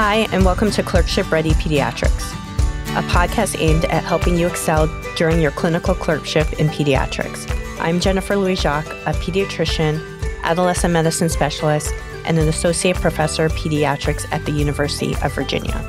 Hi, and welcome to Clerkship Ready Pediatrics, a podcast aimed at helping you excel during your clinical clerkship in pediatrics. I'm Jennifer Louis Jacques, a pediatrician, adolescent medicine specialist, and an associate professor of pediatrics at the University of Virginia.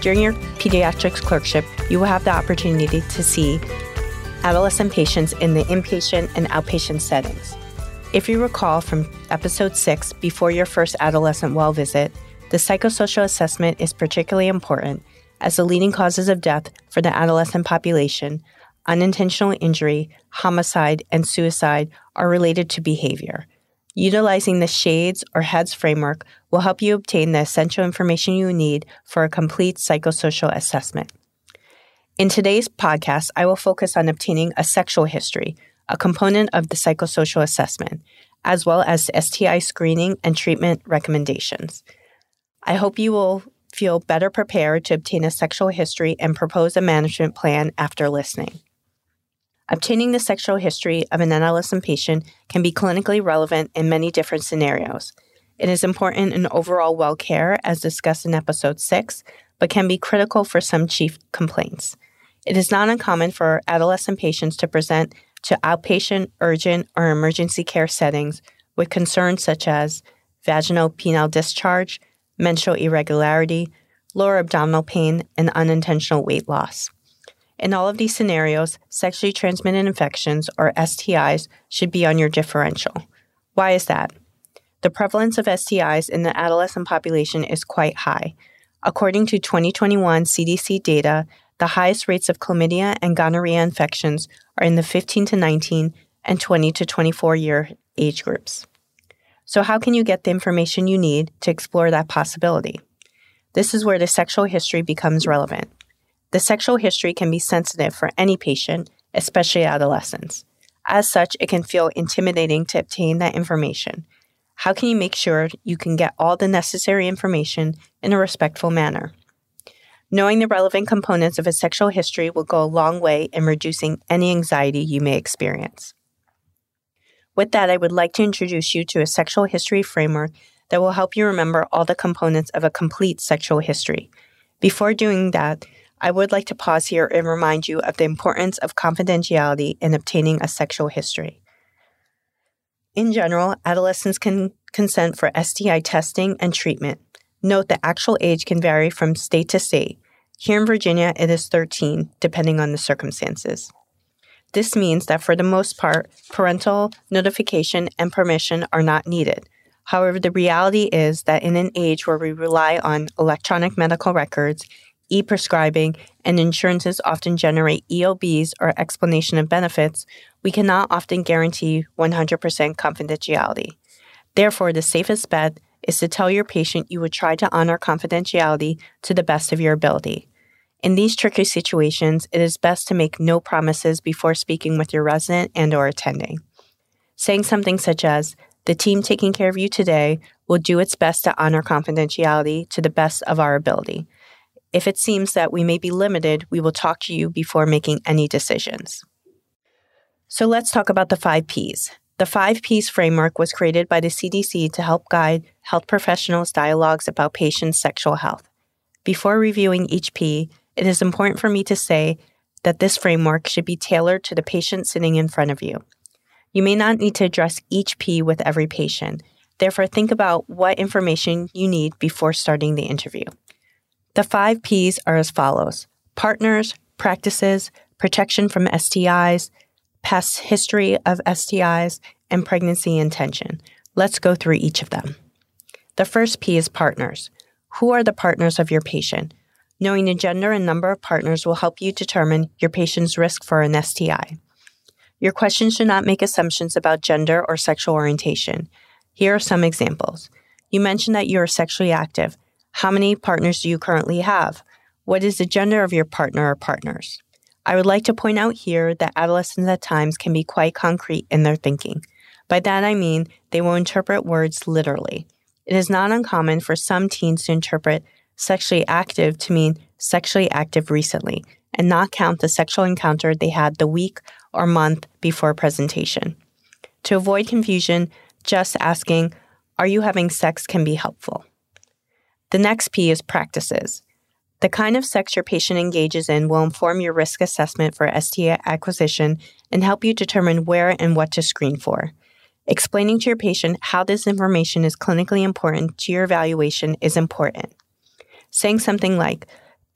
During your pediatrics clerkship, you will have the opportunity to see adolescent patients in the inpatient and outpatient settings. If you recall from episode 6, before your first adolescent well visit, the psychosocial assessment is particularly important as the leading causes of death for the adolescent population, unintentional injury, homicide, and suicide, are related to behavior. Utilizing the SHADES or HEADS framework will help you obtain the essential information you need for a complete psychosocial assessment. In today's podcast, I will focus on obtaining a sexual history, a component of the psychosocial assessment, as well as STI screening and treatment recommendations. I hope you will feel better prepared to obtain a sexual history and propose a management plan after listening. Obtaining the sexual history of an adolescent patient can be clinically relevant in many different scenarios. It is important in overall well care, as discussed in episode 6, but can be critical for some chief complaints. It is not uncommon for adolescent patients to present to outpatient, urgent, or emergency care settings with concerns such as vaginal penile discharge, menstrual irregularity, lower abdominal pain, and unintentional weight loss. In all of these scenarios, sexually transmitted infections, or STIs, should be on your differential. Why is that? The prevalence of STIs in the adolescent population is quite high. According to 2021 CDC data, the highest rates of chlamydia and gonorrhea infections are in the 15 to 19 and 20 to 24 year age groups. So, how can you get the information you need to explore that possibility? This is where the sexual history becomes relevant. The sexual history can be sensitive for any patient, especially adolescents. As such, it can feel intimidating to obtain that information. How can you make sure you can get all the necessary information in a respectful manner? Knowing the relevant components of a sexual history will go a long way in reducing any anxiety you may experience. With that, I would like to introduce you to a sexual history framework that will help you remember all the components of a complete sexual history. Before doing that, I would like to pause here and remind you of the importance of confidentiality in obtaining a sexual history. In general, adolescents can consent for STI testing and treatment. Note the actual age can vary from state to state. Here in Virginia, it is 13, depending on the circumstances. This means that for the most part, parental notification and permission are not needed. However, the reality is that in an age where we rely on electronic medical records, e prescribing, and insurances often generate EOBs or explanation of benefits, we cannot often guarantee 100% confidentiality. Therefore, the safest bet is to tell your patient you would try to honor confidentiality to the best of your ability. In these tricky situations, it is best to make no promises before speaking with your resident and or attending. Saying something such as, "The team taking care of you today will do its best to honor confidentiality to the best of our ability. If it seems that we may be limited, we will talk to you before making any decisions." So let's talk about the 5 Ps. The 5 Ps framework was created by the CDC to help guide health professionals' dialogues about patients' sexual health. Before reviewing each P, it is important for me to say that this framework should be tailored to the patient sitting in front of you. You may not need to address each P with every patient. Therefore, think about what information you need before starting the interview. The five Ps are as follows partners, practices, protection from STIs, past history of STIs, and pregnancy intention. Let's go through each of them. The first P is partners. Who are the partners of your patient? Knowing the gender and number of partners will help you determine your patient's risk for an STI. Your question should not make assumptions about gender or sexual orientation. Here are some examples. You mentioned that you are sexually active. How many partners do you currently have? What is the gender of your partner or partners? I would like to point out here that adolescents at times can be quite concrete in their thinking. By that I mean they will interpret words literally. It is not uncommon for some teens to interpret sexually active to mean sexually active recently and not count the sexual encounter they had the week or month before presentation. To avoid confusion, just asking, Are you having sex can be helpful. The next P is practices. The kind of sex your patient engages in will inform your risk assessment for STI acquisition and help you determine where and what to screen for. Explaining to your patient how this information is clinically important to your evaluation is important. Saying something like,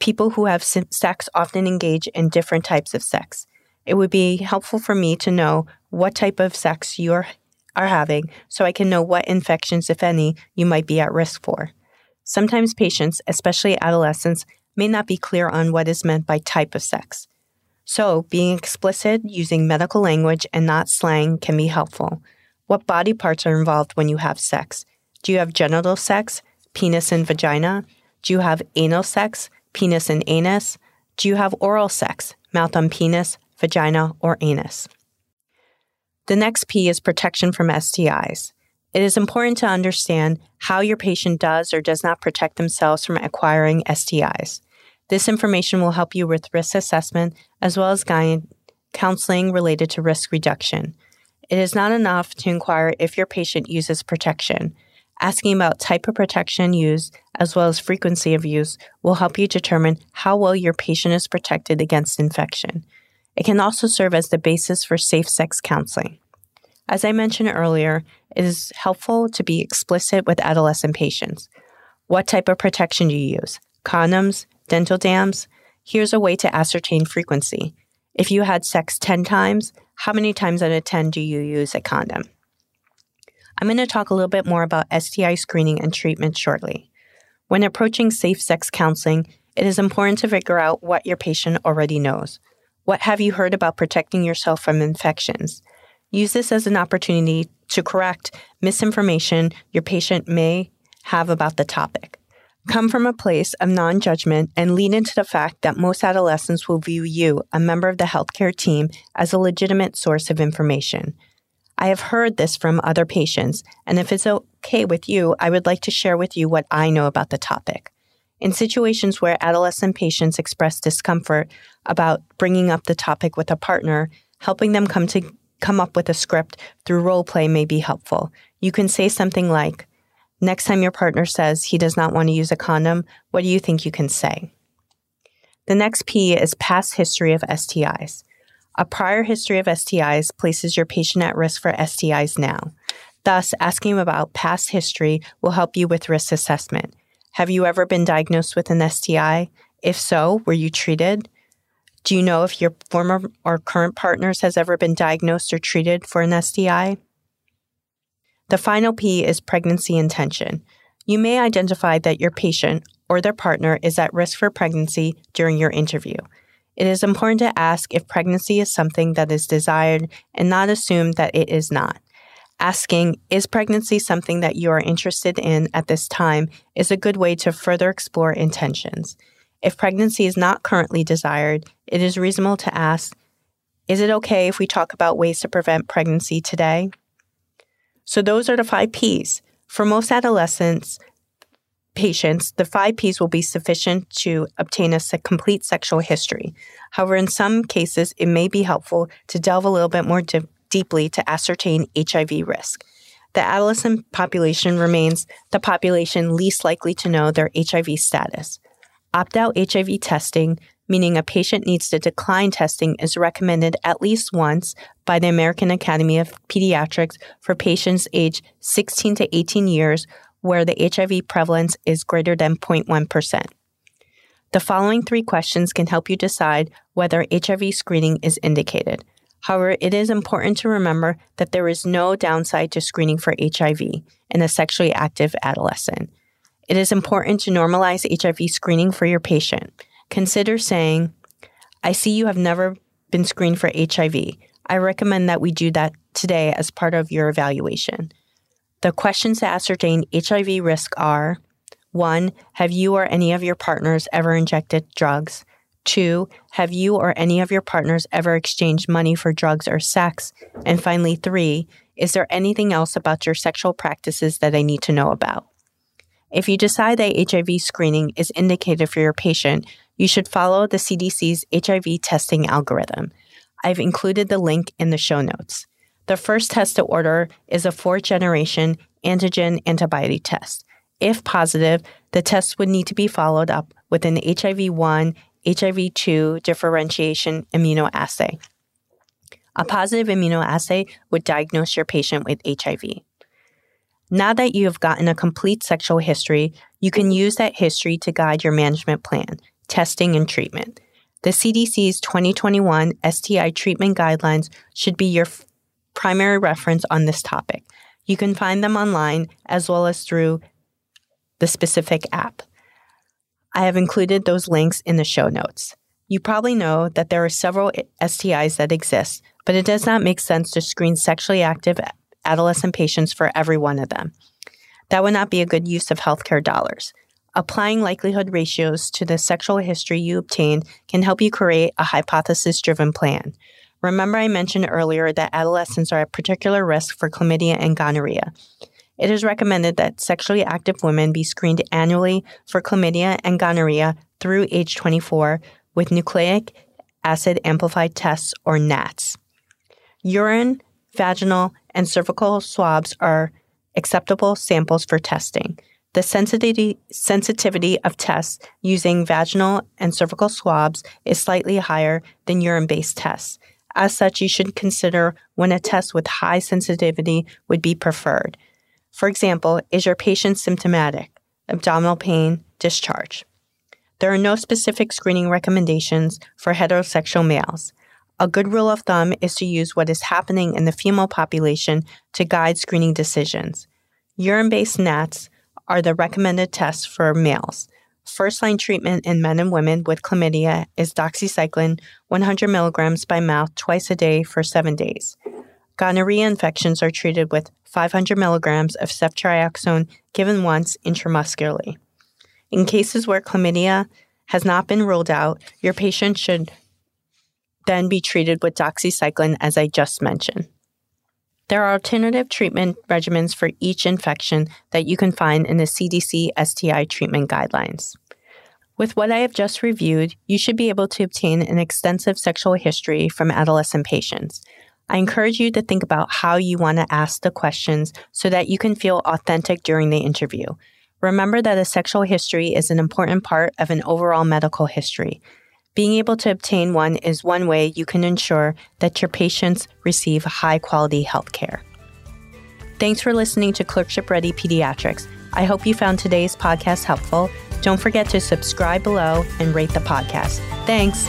people who have sex often engage in different types of sex. It would be helpful for me to know what type of sex you are, having so I can know what infections, if any, you might be at risk for. Sometimes patients, especially adolescents, may not be clear on what is meant by type of sex. So, being explicit using medical language and not slang can be helpful. What body parts are involved when you have sex? Do you have genital sex, penis and vagina? Do you have anal sex, penis and anus? Do you have oral sex, mouth on penis, vagina, or anus? The next P is protection from STIs. It is important to understand how your patient does or does not protect themselves from acquiring STIs. This information will help you with risk assessment as well as guide counseling related to risk reduction. It is not enough to inquire if your patient uses protection. Asking about type of protection used as well as frequency of use will help you determine how well your patient is protected against infection. It can also serve as the basis for safe sex counseling. As I mentioned earlier, it is helpful to be explicit with adolescent patients. What type of protection do you use? Condoms, dental dams? Here's a way to ascertain frequency. If you had sex 10 times, how many times out of 10 do you use a condom? I'm going to talk a little bit more about STI screening and treatment shortly. When approaching safe sex counseling, it is important to figure out what your patient already knows. What have you heard about protecting yourself from infections? Use this as an opportunity to correct misinformation your patient may have about the topic. Come from a place of non judgment and lean into the fact that most adolescents will view you, a member of the healthcare team, as a legitimate source of information. I have heard this from other patients, and if it's okay with you, I would like to share with you what I know about the topic. In situations where adolescent patients express discomfort about bringing up the topic with a partner, helping them come to come up with a script through role play may be helpful. You can say something like, Next time your partner says he does not want to use a condom, what do you think you can say? The next P is past history of STIs. A prior history of STIs places your patient at risk for STIs now. Thus, asking about past history will help you with risk assessment. Have you ever been diagnosed with an STI? If so, were you treated? Do you know if your former or current partners has ever been diagnosed or treated for an STI? The final P is pregnancy intention. You may identify that your patient or their partner is at risk for pregnancy during your interview. It is important to ask if pregnancy is something that is desired and not assume that it is not. Asking, is pregnancy something that you are interested in at this time, is a good way to further explore intentions. If pregnancy is not currently desired, it is reasonable to ask Is it okay if we talk about ways to prevent pregnancy today? So, those are the five P's. For most adolescents, patients, the five P's will be sufficient to obtain a complete sexual history. However, in some cases, it may be helpful to delve a little bit more di- deeply to ascertain HIV risk. The adolescent population remains the population least likely to know their HIV status. Opt out HIV testing, meaning a patient needs to decline testing, is recommended at least once by the American Academy of Pediatrics for patients aged 16 to 18 years where the HIV prevalence is greater than 0.1%. The following three questions can help you decide whether HIV screening is indicated. However, it is important to remember that there is no downside to screening for HIV in a sexually active adolescent. It is important to normalize HIV screening for your patient. Consider saying, I see you have never been screened for HIV. I recommend that we do that today as part of your evaluation. The questions to ascertain HIV risk are 1. Have you or any of your partners ever injected drugs? 2. Have you or any of your partners ever exchanged money for drugs or sex? And finally, 3. Is there anything else about your sexual practices that I need to know about? If you decide that HIV screening is indicated for your patient, you should follow the CDC's HIV testing algorithm. I've included the link in the show notes. The first test to order is a fourth generation antigen antibody test. If positive, the test would need to be followed up with an HIV 1, HIV 2 differentiation immunoassay. A positive immunoassay would diagnose your patient with HIV. Now that you have gotten a complete sexual history, you can use that history to guide your management plan, testing, and treatment. The CDC's 2021 STI treatment guidelines should be your primary reference on this topic. You can find them online as well as through the specific app. I have included those links in the show notes. You probably know that there are several STIs that exist, but it does not make sense to screen sexually active adolescent patients for every one of them. That would not be a good use of healthcare dollars. Applying likelihood ratios to the sexual history you obtained can help you create a hypothesis driven plan. Remember, I mentioned earlier that adolescents are at particular risk for chlamydia and gonorrhea. It is recommended that sexually active women be screened annually for chlamydia and gonorrhea through age 24 with nucleic acid amplified tests or NAATs. Urine, vaginal, and cervical swabs are acceptable samples for testing. The sensitivity, sensitivity of tests using vaginal and cervical swabs is slightly higher than urine based tests. As such, you should consider when a test with high sensitivity would be preferred. For example, is your patient symptomatic? Abdominal pain, discharge. There are no specific screening recommendations for heterosexual males. A good rule of thumb is to use what is happening in the female population to guide screening decisions. Urine based NAATs are the recommended tests for males. First line treatment in men and women with chlamydia is doxycycline 100 milligrams by mouth twice a day for seven days. Gonorrhea infections are treated with 500 milligrams of ceftriaxone given once intramuscularly. In cases where chlamydia has not been ruled out, your patient should then be treated with doxycycline, as I just mentioned. There are alternative treatment regimens for each infection that you can find in the CDC STI treatment guidelines. With what I have just reviewed, you should be able to obtain an extensive sexual history from adolescent patients. I encourage you to think about how you want to ask the questions so that you can feel authentic during the interview. Remember that a sexual history is an important part of an overall medical history. Being able to obtain one is one way you can ensure that your patients receive high quality health care. Thanks for listening to Clerkship Ready Pediatrics. I hope you found today's podcast helpful. Don't forget to subscribe below and rate the podcast. Thanks.